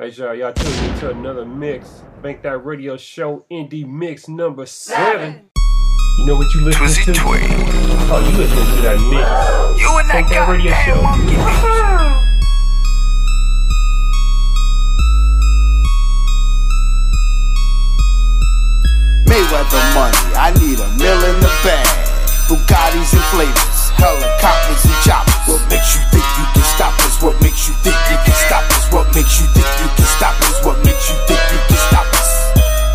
Hey y'all, y'all tuned into another mix. Bank that radio show, indie mix number seven. You know what you listening to? Oh, you listening to that mix. You and that, Bank that radio show. monkey. Mayweather money, I need a mill in the bag. Bugattis and flavors, helicopters and choppers. What makes you think you can stop us? What makes you think you can stop us? What makes you think you can stop us? What makes you think you can stop us?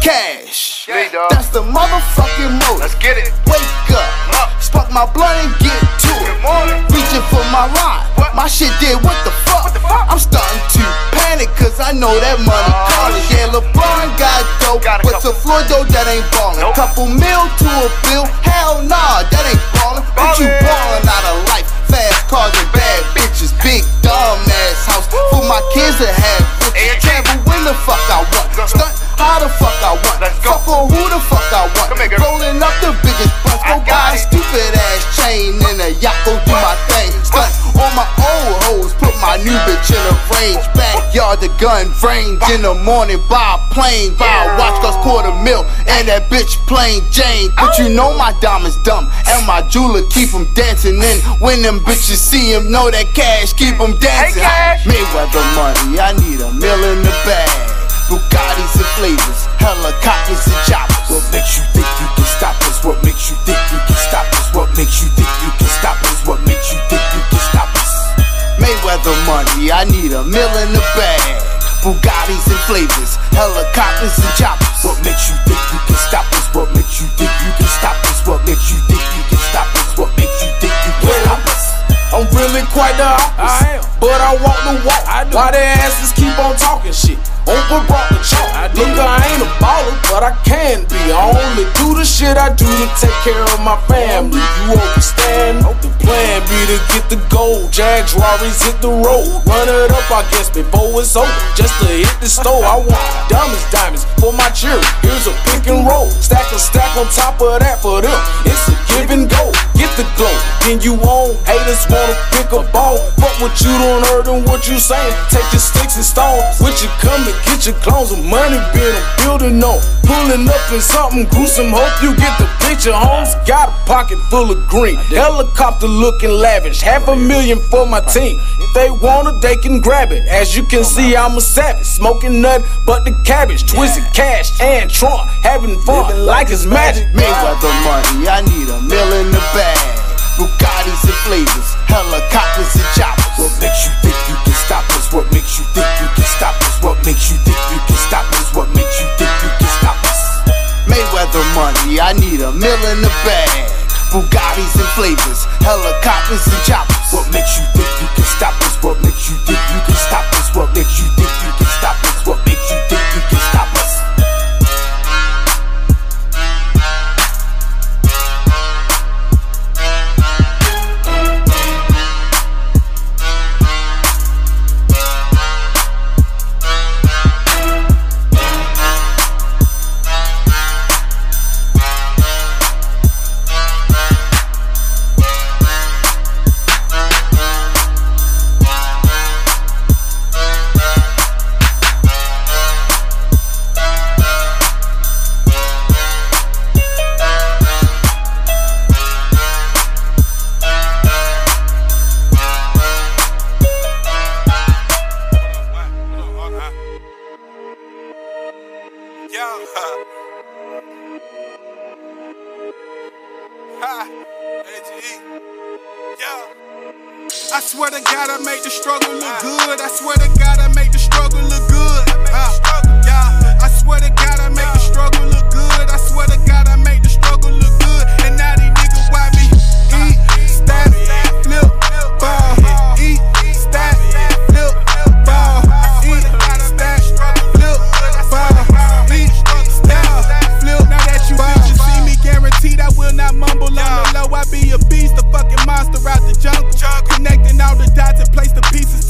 Cash, Yeah, that's the motherfucking motive. Let's get it. Wake up, Up. spark my blunt and get to it. Reaching for my rhyme. My shit did what the fuck? What the fuck? I'm starting to panic cause I know that money Oh, calling. Yeah, LeBron got dope, but to Floydo that ain't ballin'. Couple mil to a bill, hell nah, that ain't ballin'. But you Ballin'. ballin' out of life. Fast cars and bad bitches, the range in the morning. Buy a plane. Buy a watch cost quarter mil. And that bitch plain Jane. But you know my diamonds dumb. And my jeweler keep 'em dancing. And when them bitches see him, know that cash keep 'em dancing. Cash. Mayweather money. I need a mill in the bag. Bugattis and flavors, helicopters and choppers. What makes you think you can stop us? What makes you think you can stop us? What makes you think you can stop us? What makes you think you can stop us? Mayweather money, I need a mill in the bag. Bugattis and flavors, helicopters and choppers. What makes you think you can stop us? What makes you think you can stop us? What makes you think really quite the opposite. But I walk the walk. Why their asses keep on talking shit? Oprah brought the chalk. Look, I ain't a baller, but I can be. I only do the shit I do to take care of my family. You understand? The plan be to get the gold. Jags, Rarries hit the road. Run it up, I guess, before it's over. Just to hit the store. I want diamonds, diamonds for my children. Here's a pick and roll. Stack a stack on top of that for them. It's a give and go. Get the glow, then you on. Haters wanna pick a ball. Fuck what you don't heard and what you saying. Take your sticks and stones. With you come to get your clones of money been a building on. Pulling up in something gruesome. Hope you get the picture. Homes got a pocket full of green. Helicopter looking lavish. Half a million for my team. If they want it, they can grab it. As you can see, I'm a savage. Smoking nut, but the cabbage. Twisted cash and Trump. Having fun like it's magic. Mayweather money, I need a mill in the bag. Bugattis and flavors, helicopters and choppers. What makes you think you can stop us? What makes you think you can stop us? What makes you think you can stop us? What makes you think you can stop us? Mayweather money, I need a mill in the bag. Bugattis and flavors, helicopters and choppers. What makes you think you can stop us? What makes you think you can stop us? What makes you think you can I swear to God, I make the struggle look good. I swear to God, I make the struggle look good. Uh, yeah. I swear to God, I make the struggle look good.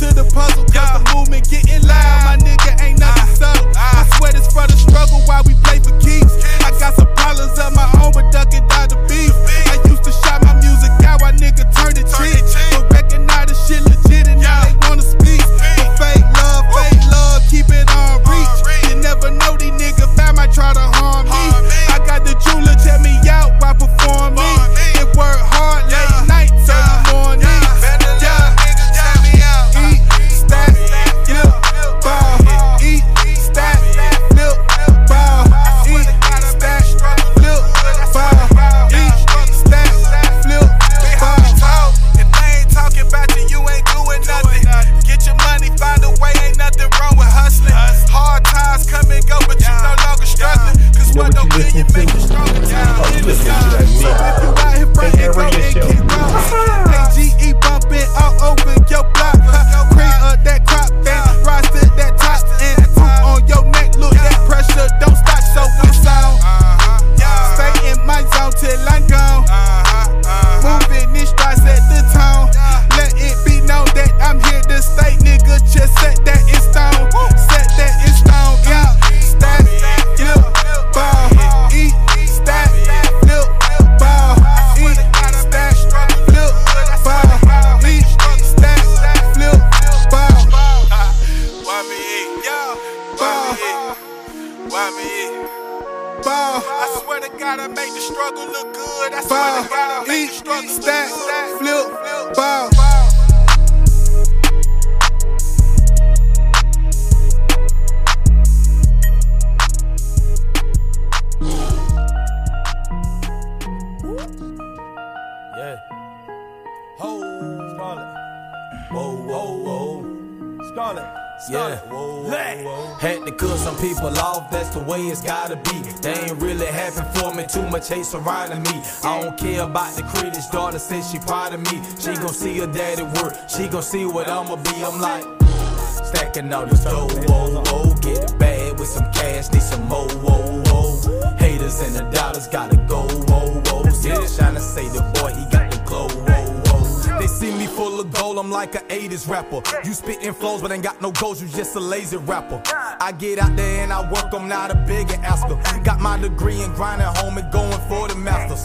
To the puzzle. Much surrounding me. I don't care about the critics, daughter says she proud of me. She gon' see her daddy work, she gon' see what I'ma be. I'm like, stacking all this dough, whoa, whoa. Get it bad with some cash, need some more, whoa, whoa. Haters and the dollars gotta go, I'm like an 80s rapper. You spittin' flows, but ain't got no goals, you just a lazy rapper. I get out there and I work, I'm not a big asker. Got my degree and grinding home and going for the masters.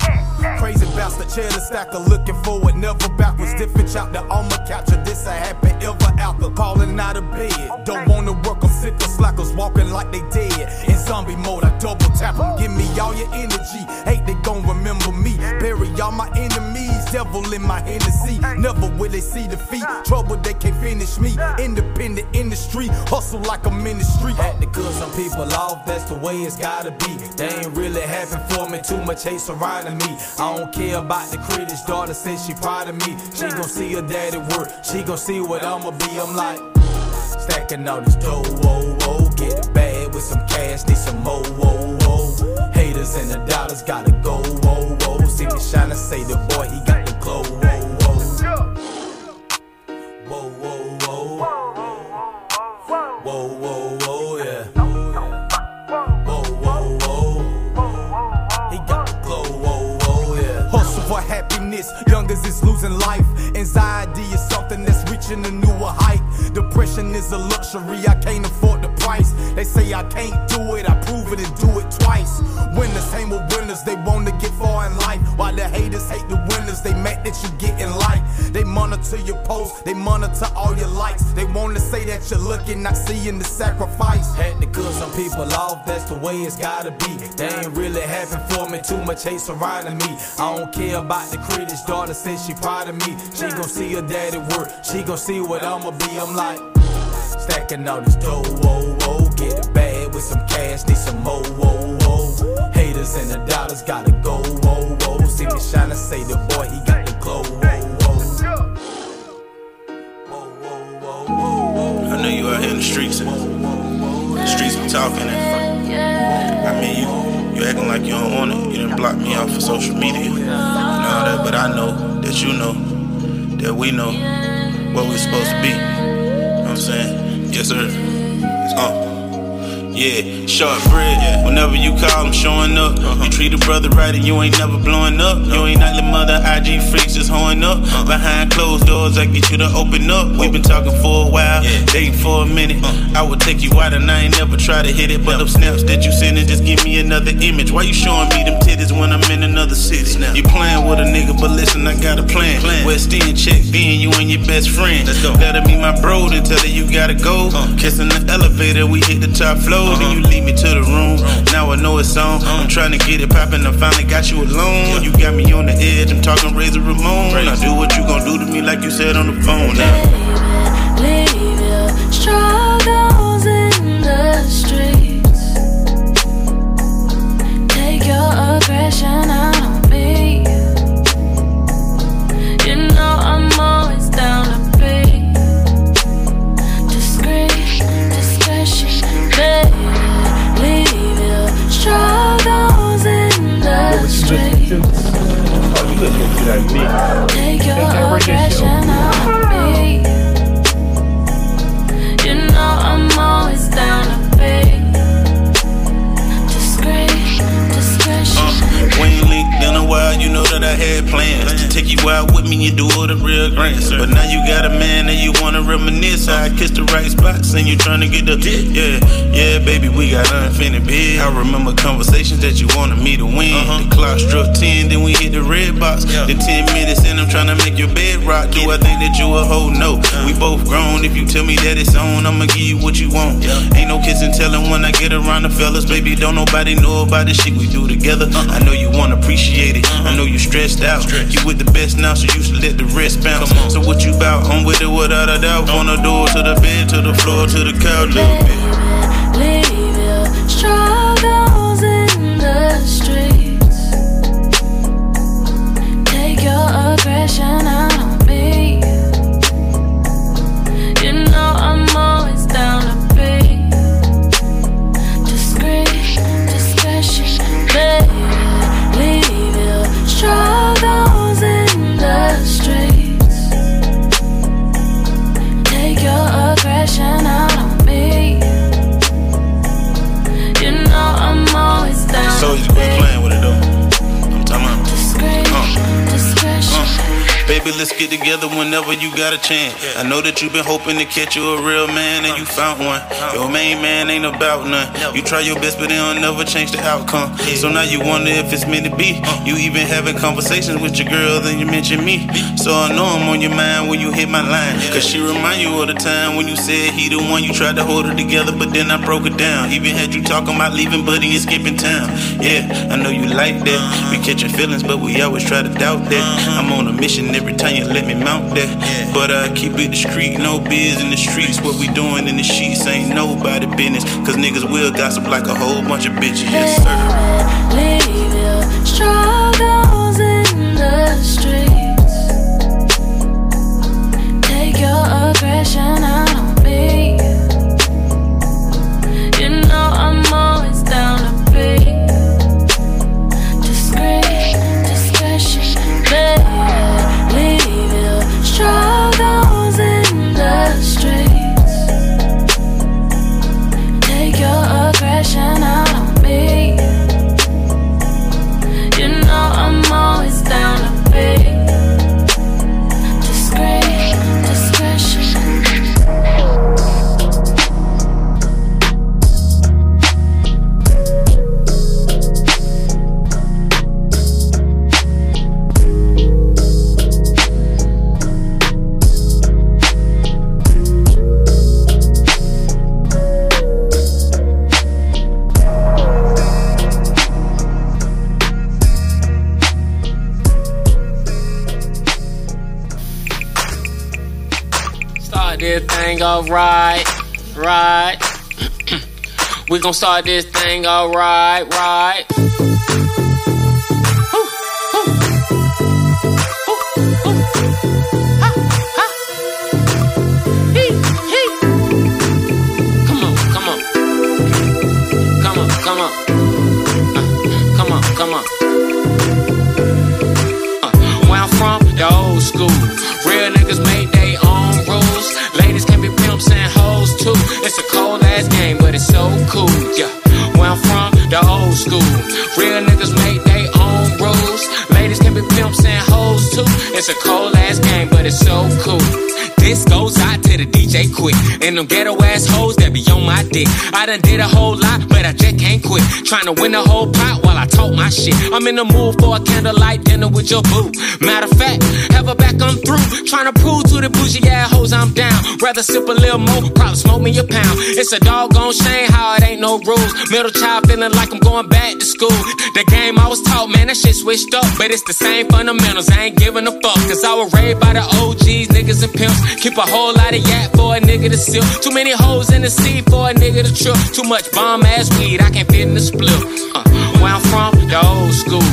Crazy bastard, cheddar stacker, looking forward, never backwards. Different chapter, I'ma capture this a happy ever after. Calling out of bed, don't wanna work, I'm sick of slackers, walking like they dead. In zombie mode, I double tap them, give me all your energy. Hate they gon' remember me, bury all my enemies, devil in my Hennessy. Never will they see defeat. Trouble, they can't finish me. Independent industry, hustle like I'm in the street. Had to cut some people off, that's the way it's gotta be. They ain't really happy for me, too much hate surrounding me. I don't care about the critics, daughter says she proud of me. She gon' see her daddy work, she gon' see what I'ma be. I'm like, stacking all this dough, whoa, whoa. Get it bad with some cash, need some more, whoa, whoa. Haters and the dollars gotta go, whoa, whoa. See me shine and say the boy, he way it's gotta be. They ain't really happy for me, too much hate surrounding me. I don't care about the critics, daughter says she proud of me. She gon' see her daddy work, she gon' see what I'ma be. I'm like, stacking all this dough, whoa, whoa. Get it bad with some cash, need some more, whoa, whoa. Haters and the dollars gotta go, whoa, whoa. See me shine and say the boy, he got the glow, whoa, whoa. Whoa, whoa, whoa, whoa, whoa. I know you out here in the streets and the streets be talking and I mean you you acting like you don't want it. You didn't block me off of social media and all that, but I know that you know that we know what we're supposed to be. You know what I'm saying? Yes sir. Uh. Yeah, short bread. Whenever you call, I'm showing up. Uh-huh. You treat a brother right and you ain't never blowing up. You ain't like the mother IG freaks just hoeing up. Uh-huh. Behind closed doors, I get you to open up. We've been talking for a while, dating for a minute. Uh-huh. I would take you out and I ain't never try to hit it. But them snaps that you sending just give me another image. Why you showing me them titties when I'm in another city? You playing with a nigga, but listen, I got a plan. plan. West End check, being you and your best friend. Let's go. Gotta be my bro, then tell her you gotta go. Kissing the elevator, we hit the top floor. Then you lead me to the room. Now I know it's on. I'm trying to get it poppin'. I finally got you alone. You got me on the edge. I'm talking Razor Ramon. Now do what you gon' do to me, like you said on the phone. Now. To that mix. Take your aggression while, you know that I had plans to take you out with me, you do all the real grand. But now you got a man and you wanna reminisce. I kissed the right spots and you tryna get the dick. yeah, yeah, baby, we got unfinished bid. I remember conversations that you wanted me to win. Uh-huh. The clock struck ten, then we hit the red box. The ten minutes and I'm tryna make your bed rock. Do I think that you a hoe? No, we both grown. If you tell me that it's on, I'ma give you what you want. Ain't no kissing, telling when I get around the fellas, baby. Don't nobody know about the shit we do together. Uh-uh. I know you wanna appreciate it. Uh-huh. I know you stressed out. You with the best now, so you should let the rest bounce. So what you bout? I'm with it without a doubt. On the door to the bed, to the floor, to the couch, little bit. Leave your struggles in the streets. Take your aggression out on me. 着。Let's get together whenever you got a chance. I know that you've been hoping to catch you a real man and you found one. Your main man ain't about none. You try your best, but it'll never change the outcome. So now you wonder if it's meant to be. You even having conversations with your girl, then you mention me. So I know I'm on your mind when you hit my line. Cause she remind you of the time when you said he the one you tried to hold her together, but then I broke it down. Even had you talking about leaving, but he skipping town. Yeah, I know you like that. We uh-huh. catching feelings, but we always try to doubt that. Uh-huh. I'm on a mission every time you let me mount that. But I keep it discreet, no biz in the streets. What we doing in the sheets ain't nobody business. Cause niggas will gossip like a whole bunch of bitches. Yes, sir. Leave your struggles in the streets. Take your aggression out on me. You know I'm always down to be discreet, discretion, baby. Your we gon' start this thing alright, right, right. Ooh, ooh. Ooh, ooh. Ha, ha. Hee, hee. Come on, come on. Come on, come on. Come on, come on. Uh, where I'm from, the old school. It's. Yeah, where I'm from, the old school. Real niggas made they own rules. Ladies can be pimps and hoes too. It's a cold ass game, but it's so cool. DJ Quik. And them ghetto ass hoes that be on my dick. I done did a whole lot, but I just can't quit. Trying to win the whole pot while I talk my shit. I'm in the mood for a candlelight dinner with your boo. Matter of fact, have her back, I'm through. Trying to prove to the bougie ass hoes I'm down. Rather sip a little more, probably smoke me a pound. It's a doggone shame how it ain't no rules. Middle child feeling like I'm going back to school. The game I was taught, man, that shit switched up. But it's the same fundamentals, I ain't giving a fuck. Cause I was raised by the OGs, niggas and pimps. Keep a whole lot of yak for a nigga to sip. Too many hoes in the sea for a nigga to trip. Too much bomb ass weed, I can't fit in the split. Uh, where I'm from, the old school.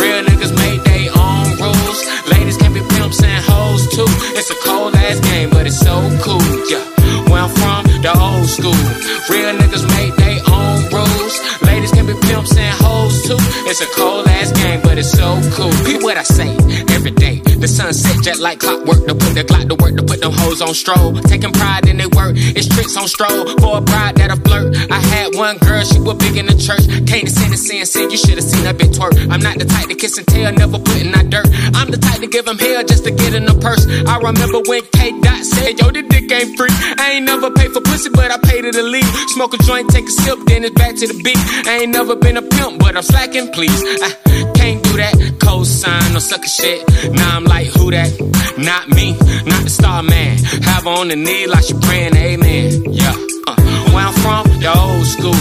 Real niggas made they own rules. Ladies can be pimps and hoes too. It's a cold ass game, but it's so cool. Yeah, where I'm from, the old school. Real niggas made they own rules. Ladies can be pimps and hoes It's a cold ass game, but it's so cool. Peep what I say every day. The sunset jet like clockwork to put the clock to work to put them hoes on stroll. Taking pride in their work, it's tricks on stroll. For a bride that I flirt. I had one girl, she was big in the church. Came to sin and sin, sin. You should have seen her bit twerk. I'm not the type to kiss and tell, never put in that dirt. I'm the type to give him hell just to get in the purse. I remember when K Dot said, Yo, the dick ain't free. I ain't never paid for pussy, but I paid it to leave. Smoke a joint, take a sip, then it's back to the beat. I ain't never been a pimp, but I'm slacking, please. I can't do that. Cosign or sucker shit. Now I'm like, who that? Not me, not the star man. Have on the knee like she praying, amen. Yeah. Uh, where I'm from, the old school.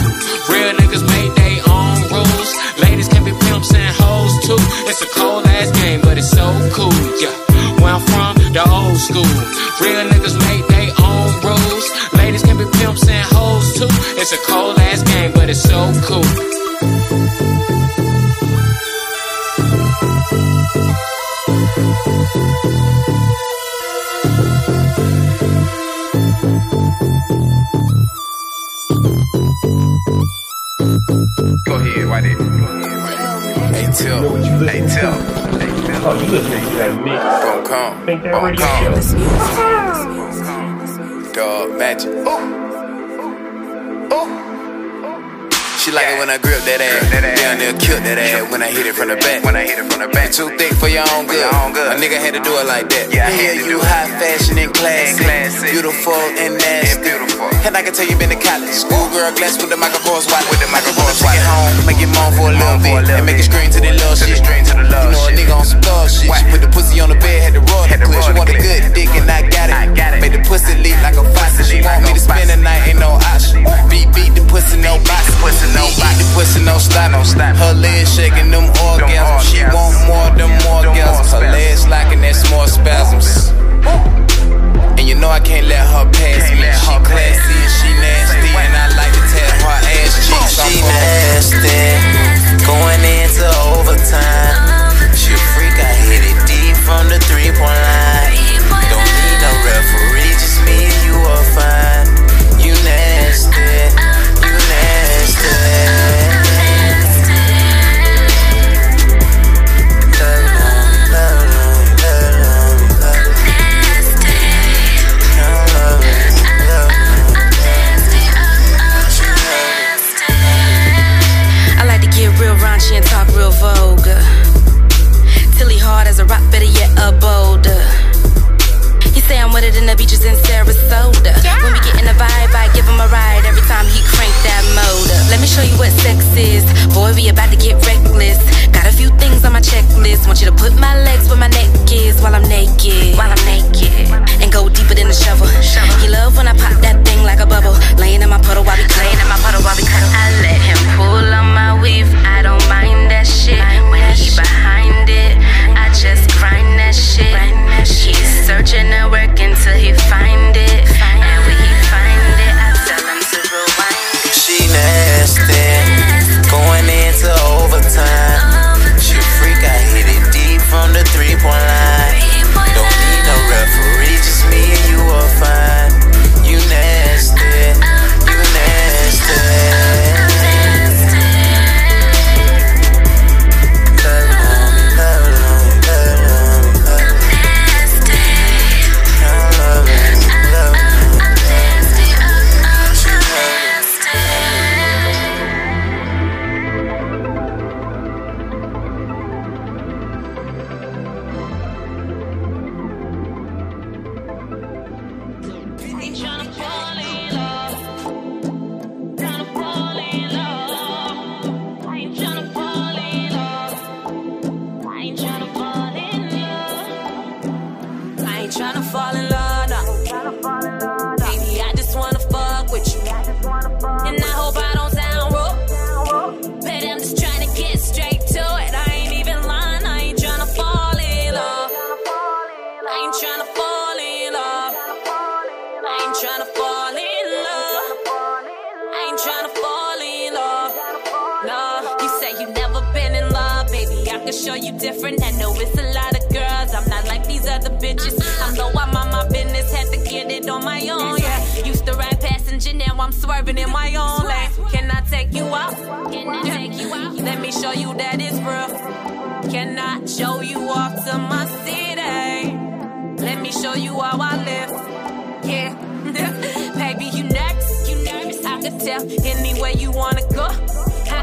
Real niggas made they own rules. Ladies can be pimps and hoes too. It's a cold ass game, but it's so cool. Yeah. Where I'm from, the old school. Real niggas made they own rules. Ladies can be pimps and hoes too. It's a cold ass game, but it's so cool. Hey, tell. You listening to that mix? Gon' come. Think that radio show. Dog magic. Ooh. She like it when I grip that ass. Down there, kill that ass when I hit it from the back. When I hit it from the back. Too thick for your own good. A nigga had to do it like that. Yeah, I hear you high fashion and classy. Beautiful and nasty. And I can tell you been to college. Schoolgirl glass with the microphones wallet. With the microphones it home, make it moan for a little bit. And make it scream to the little shit. You know a nigga on some thug shit. She put the pussy on the bed, had to roll the clip. She want a good dick and I got it. Made the pussy leak like a faucet. She want me to spend the night, ain't no option. Beat, beat the pussy, no box. Beat, eat the pussy, no stop. Her legs shaking them orgasms. She want more, them orgasms. Her legs locking, that small spasms. And you know I can't let her pass me. She classy and she nasty, and I like to tap her ass cheeks. She nasty, going into overtime. She a freak, I hit it deep from the three point line. Don't need no referee, and talk real vulgar. Tilly hard as a rock, better yet a boulder. He say I'm wetter than the beaches in Sarasota. When we get in the vibe, I give him a ride every time he crank that motor. Let me show you what sex is. Boy, we about to get reckless. Got a few things on my checklist. Want you to put my legs where my neck is while I'm naked. While I'm naked. And go deeper than the shovel. He love when I pop that thing like a bubble. Laying in my puddle while we Laying in my puddle while we cuddle. I let him pull on my weave. I don't mind that shit. When he behind it, I just grind that shit. He's searching and working till he find it. And when he find it, I tell him to rewind it. She nasty, never been in love, baby. I can show you different. I know it's a lot of girls. I'm not like these other bitches. I know I'm on my business, had to get it on my own. Yeah, used to ride passenger, now I'm swerving in my own lane. Can I take you out? Can I take you out? Let me show you that it's real. Can I show you off to my city? Let me show you how I live. Yeah, baby, you next. You nervous? I could tell. Anywhere you wanna go,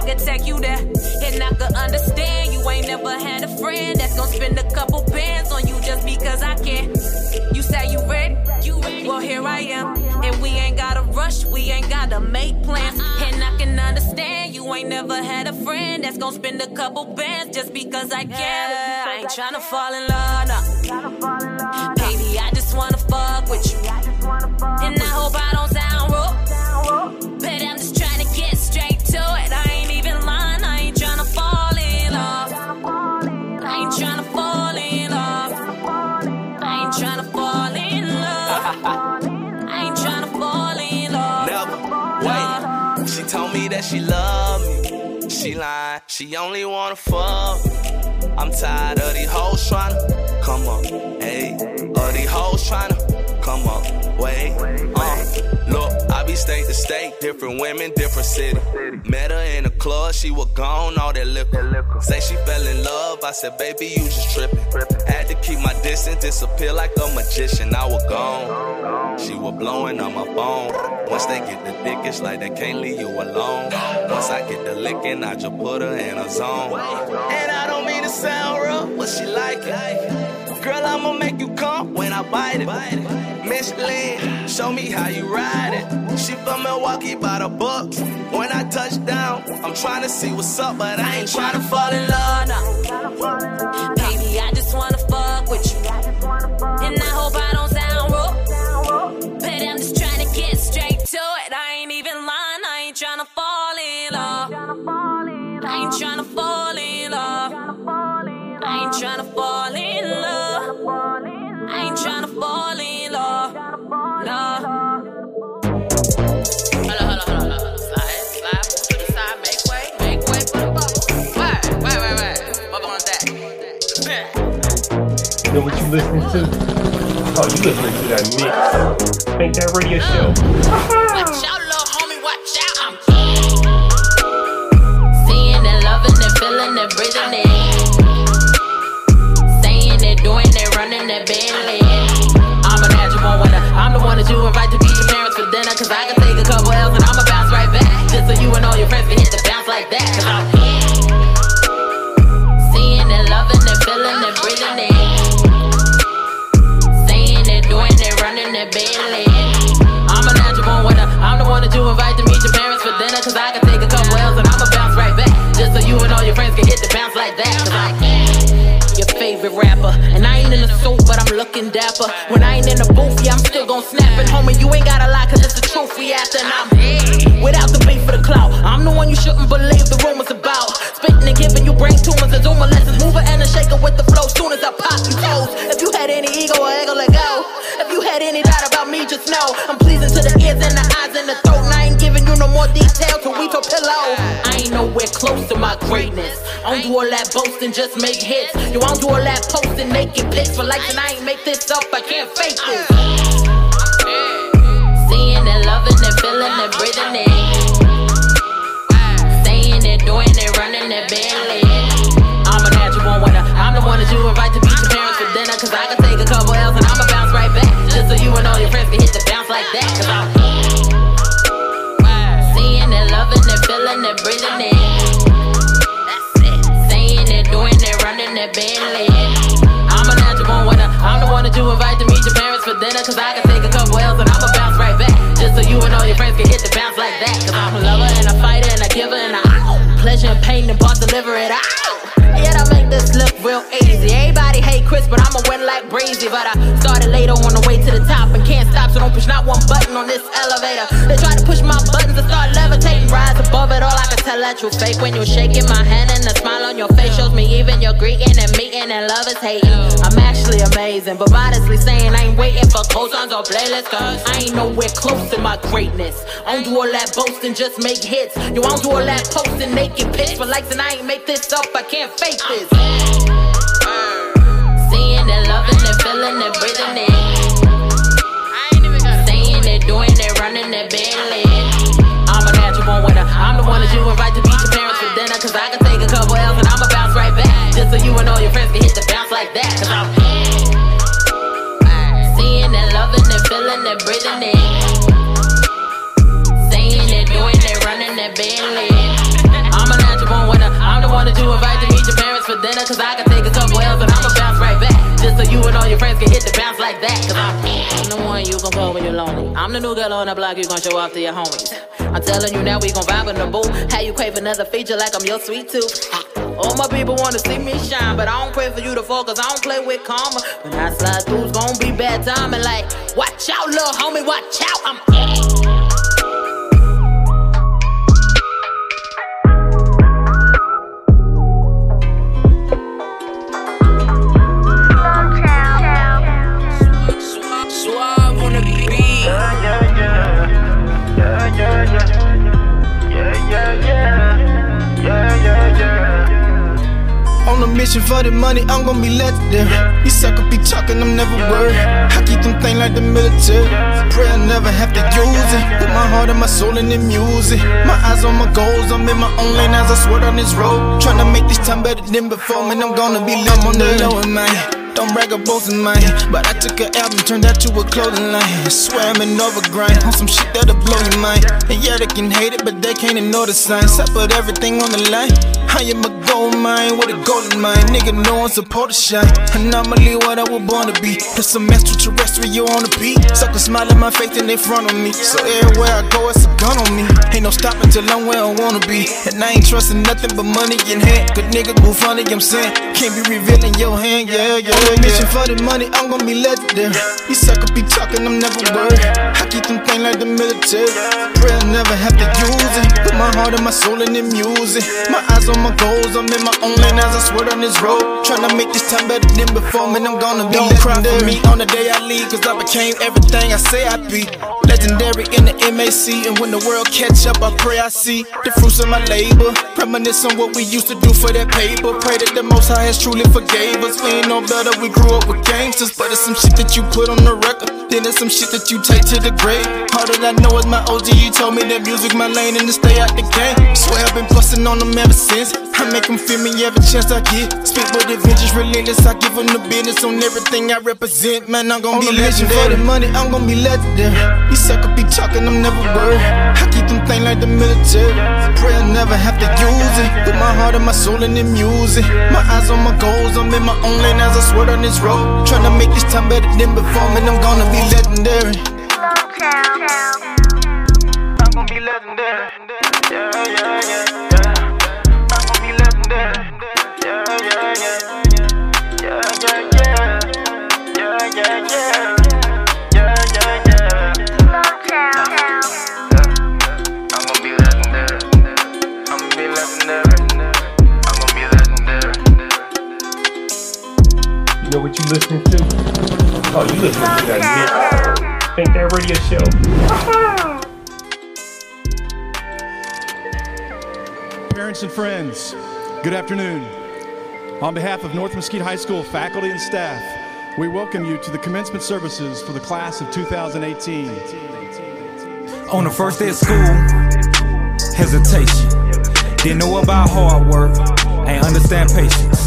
could take you there, and I could understand you ain't never had a friend that's gonna spend a couple bands on you just because I can. You say you ready? You ready? Well, here I am, and we ain't gotta rush. We ain't gotta make plans, and I can understand you ain't never had a friend that's gonna spend a couple bands just because I can. I ain't tryna fall in love, no. Baby, I just wanna fuck with you. And I hope I don't that she love me. She lying. She only wanna fuck. I'm tired of these hoes tryna come up. Hey, of these hoes tryna come up. Wait, uh, I be state to state, different women, different city. Met her in a club, she was gone, all that liquor. Say she fell in love, I said, baby, you just tripping. Had to keep my distance, disappear like a magician. I was gone. She was blowing on my phone. Once they get the dick, it's like they can't leave you alone. Once I get the licking, I just put her in a zone. And I don't mean to sound rough, but she like it. Girl, I'ma make you come when I bite it. Miss Lynn, show me how you ride it. She from Milwaukee by the books. When I touch down, I'm trying to see what's up, but I ain't trying to fall in love now. Baby, I just wanna fuck with you. And I hope I don't sound rude. But I'm just trying to get straight to it. I ain't even lying, I ain't trying to fall in love. I ain't trying to fall in love. I ain't trying to fall know what you listening to? Oh, you listening to that mix. Bank that radio show. in a suit, but I'm looking dapper. When I ain't in the booth, yeah, I'm still gon' snap it. Homie, you ain't gotta lie, cause it's the truth we after. And I'm without the beef for the clout. I'm the one you shouldn't believe the rumors about. Spitting and giving you brain tumors and Zuma lessons. Mover and a shaker with the flow soon as I pop you toes. If you had any ego or ego, let go. If you had any doubt about me, just know I'm pleasing to the ears and the eyes and the throat. And I ain't giving you no more detail till we talk pillow. Nowhere close to my greatness. I don't do all that boasting, just make hits. You I don't do all that posting, naked pics for likes, and I ain't make this up. I can't fake this. Seeing and loving and feeling and breathing it. Saying it, doing it, running it, barely. I'm a natural winner. I'm the one that you invite to meet your parents for dinner. Cause I can take a couple L's and I'ma bounce right back. Just so you and all your friends can hit the bounce like that. Cause I'm loving and feeling and breathing it. Saying it, doing it, running it, barely. I'm a natural winner. I'm the one that you invite to meet your parents for dinner. Cause I can take a couple L's and I'ma bounce right back. Just so you and all your friends can hit the bounce like that. Cause I'm a lover and a fighter and a giver and a pleasure and pain and boss deliver it out. Yeah, I make this look real easy. Everybody hate Chris, but I'ma win like breezy. But I started later on the way to the top and stop, so don't push not one button on this elevator. They try to push my buttons and start levitating, rise above it all. I can tell that you fake when you're shaking my hand and the smile on your face shows me even you're greeting and meeting and love is hating. I'm actually amazing, but modestly saying I ain't waiting for cosigns or playlists, cause I ain't nowhere close to my greatness. I don't do all that boasting, just make hits. Yo, I don't do all that posting, naked pics for likes, and I ain't make this up. I can't fake this. Seeing and loving and feeling and breathing it. You and all your friends can hit the bounce like that. Cause I'm seeing and loving and feeling and breathing it. Saying it, doing it, running it, barely. I'm a natural winner. I'm the one that you invite to meet your parents for dinner. Cause I can take a couple L's and I'ma bounce right back. Just so you and all your friends can hit the bounce like that. Cause I'm, I'm the one you gon' call when you're lonely. I'm the new girl on the block you gon' show off to your homies. I'm telling you now we gon' vibe in the booth. How you crave another feature like I'm your sweet tooth. All my people wanna see me shine, but I don't pray for you to fall cause I don't play with karma. When I slide through, it's gonna be bad timing. Like, watch out, little homie, watch out. I'm For the money, I'm gonna be legendary. These suckers be talking, I'm never worried. I keep them things like the military. Pray I never have to use it. Put my heart and my soul in the music. My eyes on my goals, I'm in my own lane as I sweat on this road. Tryna make this time better than before, man. I'm gonna be living on the low, man. Don't brag about in mine. But I took an album, turned that to a clothing line. I swear I'm an overgrind on some shit that'll blow your mind. And yeah, they can hate it, but they can't ignore the signs. I put everything on the line. I am a gold mine with a golden mind. Nigga, no one support to shine. Anomaly, what I was born to be. There's some extraterrestrial on the beat. Suckers smile in my face and they front on me. So everywhere I go, it's a gun on me. Ain't no stopping till I'm where I wanna be. And I ain't trusting nothing but money in hand. Good niggas move funny, I'm saying. Can't be revealing your hand, yeah, yeah. Mission for the money, I'm gonna be legendary. These suckers be talking, I'm never worried. I keep them things like the military. Pray I never have to use it. Put my heart and my soul in the music. My eyes on my goals, I'm in my own lane as I sweat on this road. Tryna make this time better than before, man. I'm gonna be Don't cry for me on the day I leave, cause I became everything I say I'd be. Legendary in the MAC, and when the world catch up, I pray I see the fruits of my labor. Reminisce on what we used to do for that paper. Pray that the Most High has truly forgave us. We ain't no better, we grew up with gangsters, but it's some shit that you put on the record. Then it's some shit that you take to the grave. All that I know is my OG, you told me that music my lane and to stay out the game. Swear I've been busting on them ever since. I make them feel me every chance I get. Speak with adventures relentless, I give them the business on everything I represent. Man, I'm gonna on be legendary. For the money, I'm gonna be legendary. These suckers be talking, I'm never worried. I keep them things like the military. Pray I never have to use it. Put my heart and my soul in the music. My eyes on my goals, I'm in my own lane as I sweat on this road. Tryna make this time better than before, man, I'm gonna be legendary. I'm gonna be legendary. Yeah, yeah, yeah, you listening to that mix. Think that radio show. Parents and friends, good afternoon. On behalf of North Mesquite High School faculty and staff, we welcome you to the commencement services for the class of 2018. On the first day of school, hesitation. Didn't know about hard work, ain't understand patience.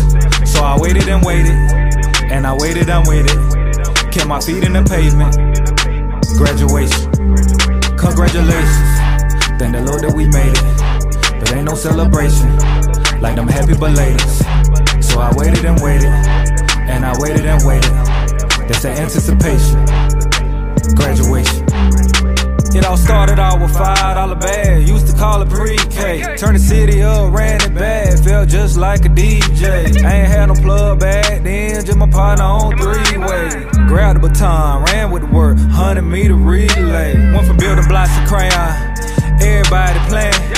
So I waited and waited, and I waited and waited. Kept my feet in the pavement. Graduation, congratulations. Thank the Lord that we made it, but ain't no celebration like them happy belated. So I waited and waited, and I waited and waited. That's the anticipation. Graduation. It all started out with five dollar bag. Used to call it pre-K. Turn the city up, ran it bad. Felt just like a DJ. Ain't had no plug back then, just my partner on three way. Grabbed the baton, ran with the work, hundred meter relay. Went from building blocks to crayon. Everybody playing.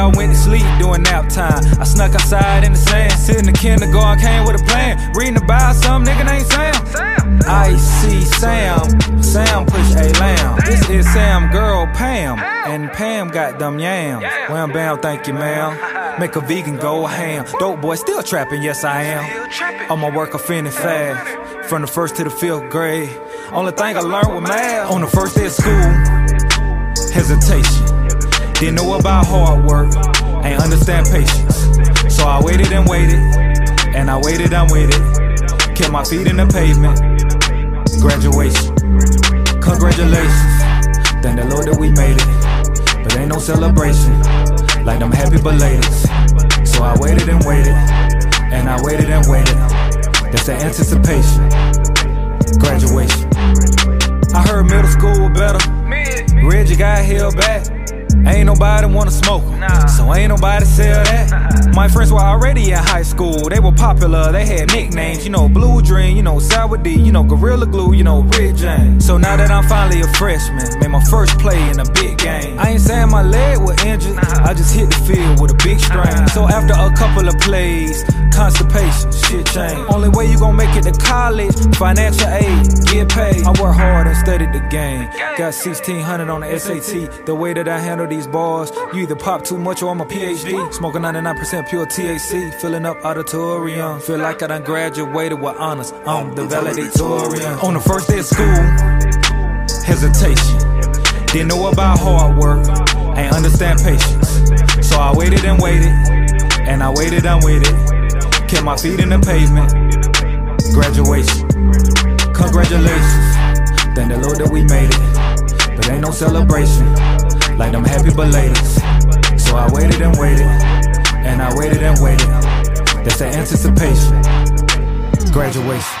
Y'all went to sleep during nap time. I snuck outside in the sand. Sitting in kindergarten, came with a plan. Reading about some nigga named Sam. I see Sam. Sam push a lamb. This is Sam girl Pam. And Pam got them yams. Wham bam, thank you, ma'am. Make a vegan go ham. Dope boy still trapping, yes I am. On my work, I finish fast. From the first to the fifth grade. Only thing I learned was math. On the first day of school, hesitation. Didn't know about hard work, ain't understand patience. So I waited and waited, and I waited and waited. Kept my feet in the pavement. Graduation, congratulations. Thank the Lord that we made it, but ain't no celebration like them happy belated. So I waited and waited, and I waited and waited. That's the anticipation. Graduation. I heard middle school was better. Reggie got held back. Ain't nobody wanna smoke 'em, so ain't nobody sell that. My friends were already in high school, they were popular, they had nicknames, you know, Blue Dream, you know, Sour D, you know, Gorilla Glue, you know, Red James. So now that I'm finally a freshman, made my first play in a big game. I ain't saying my leg was injured, I just hit the field with a big strain. So after a couple of plays, constipation, shit changed. Only way you gon' make it to college, financial aid, get paid. I work hard and studied the game. Got 1600 on the SAT. The way that I handle these bars, you either pop too much or I'm a PhD. Smoking 99% pure THC, filling up auditorium. Feel like I done graduated with honors. I'm the valedictorian. On the first day of school, hesitation. Didn't know about hard work, ain't understand patience. So I waited and waited, and I waited and waited. Kept my feet in the pavement. Graduation. Congratulations. Thank the Lord that we made it. But ain't no celebration. Like I'm happy belated. So I waited and waited. And I waited and waited. That's the anticipation. Graduation.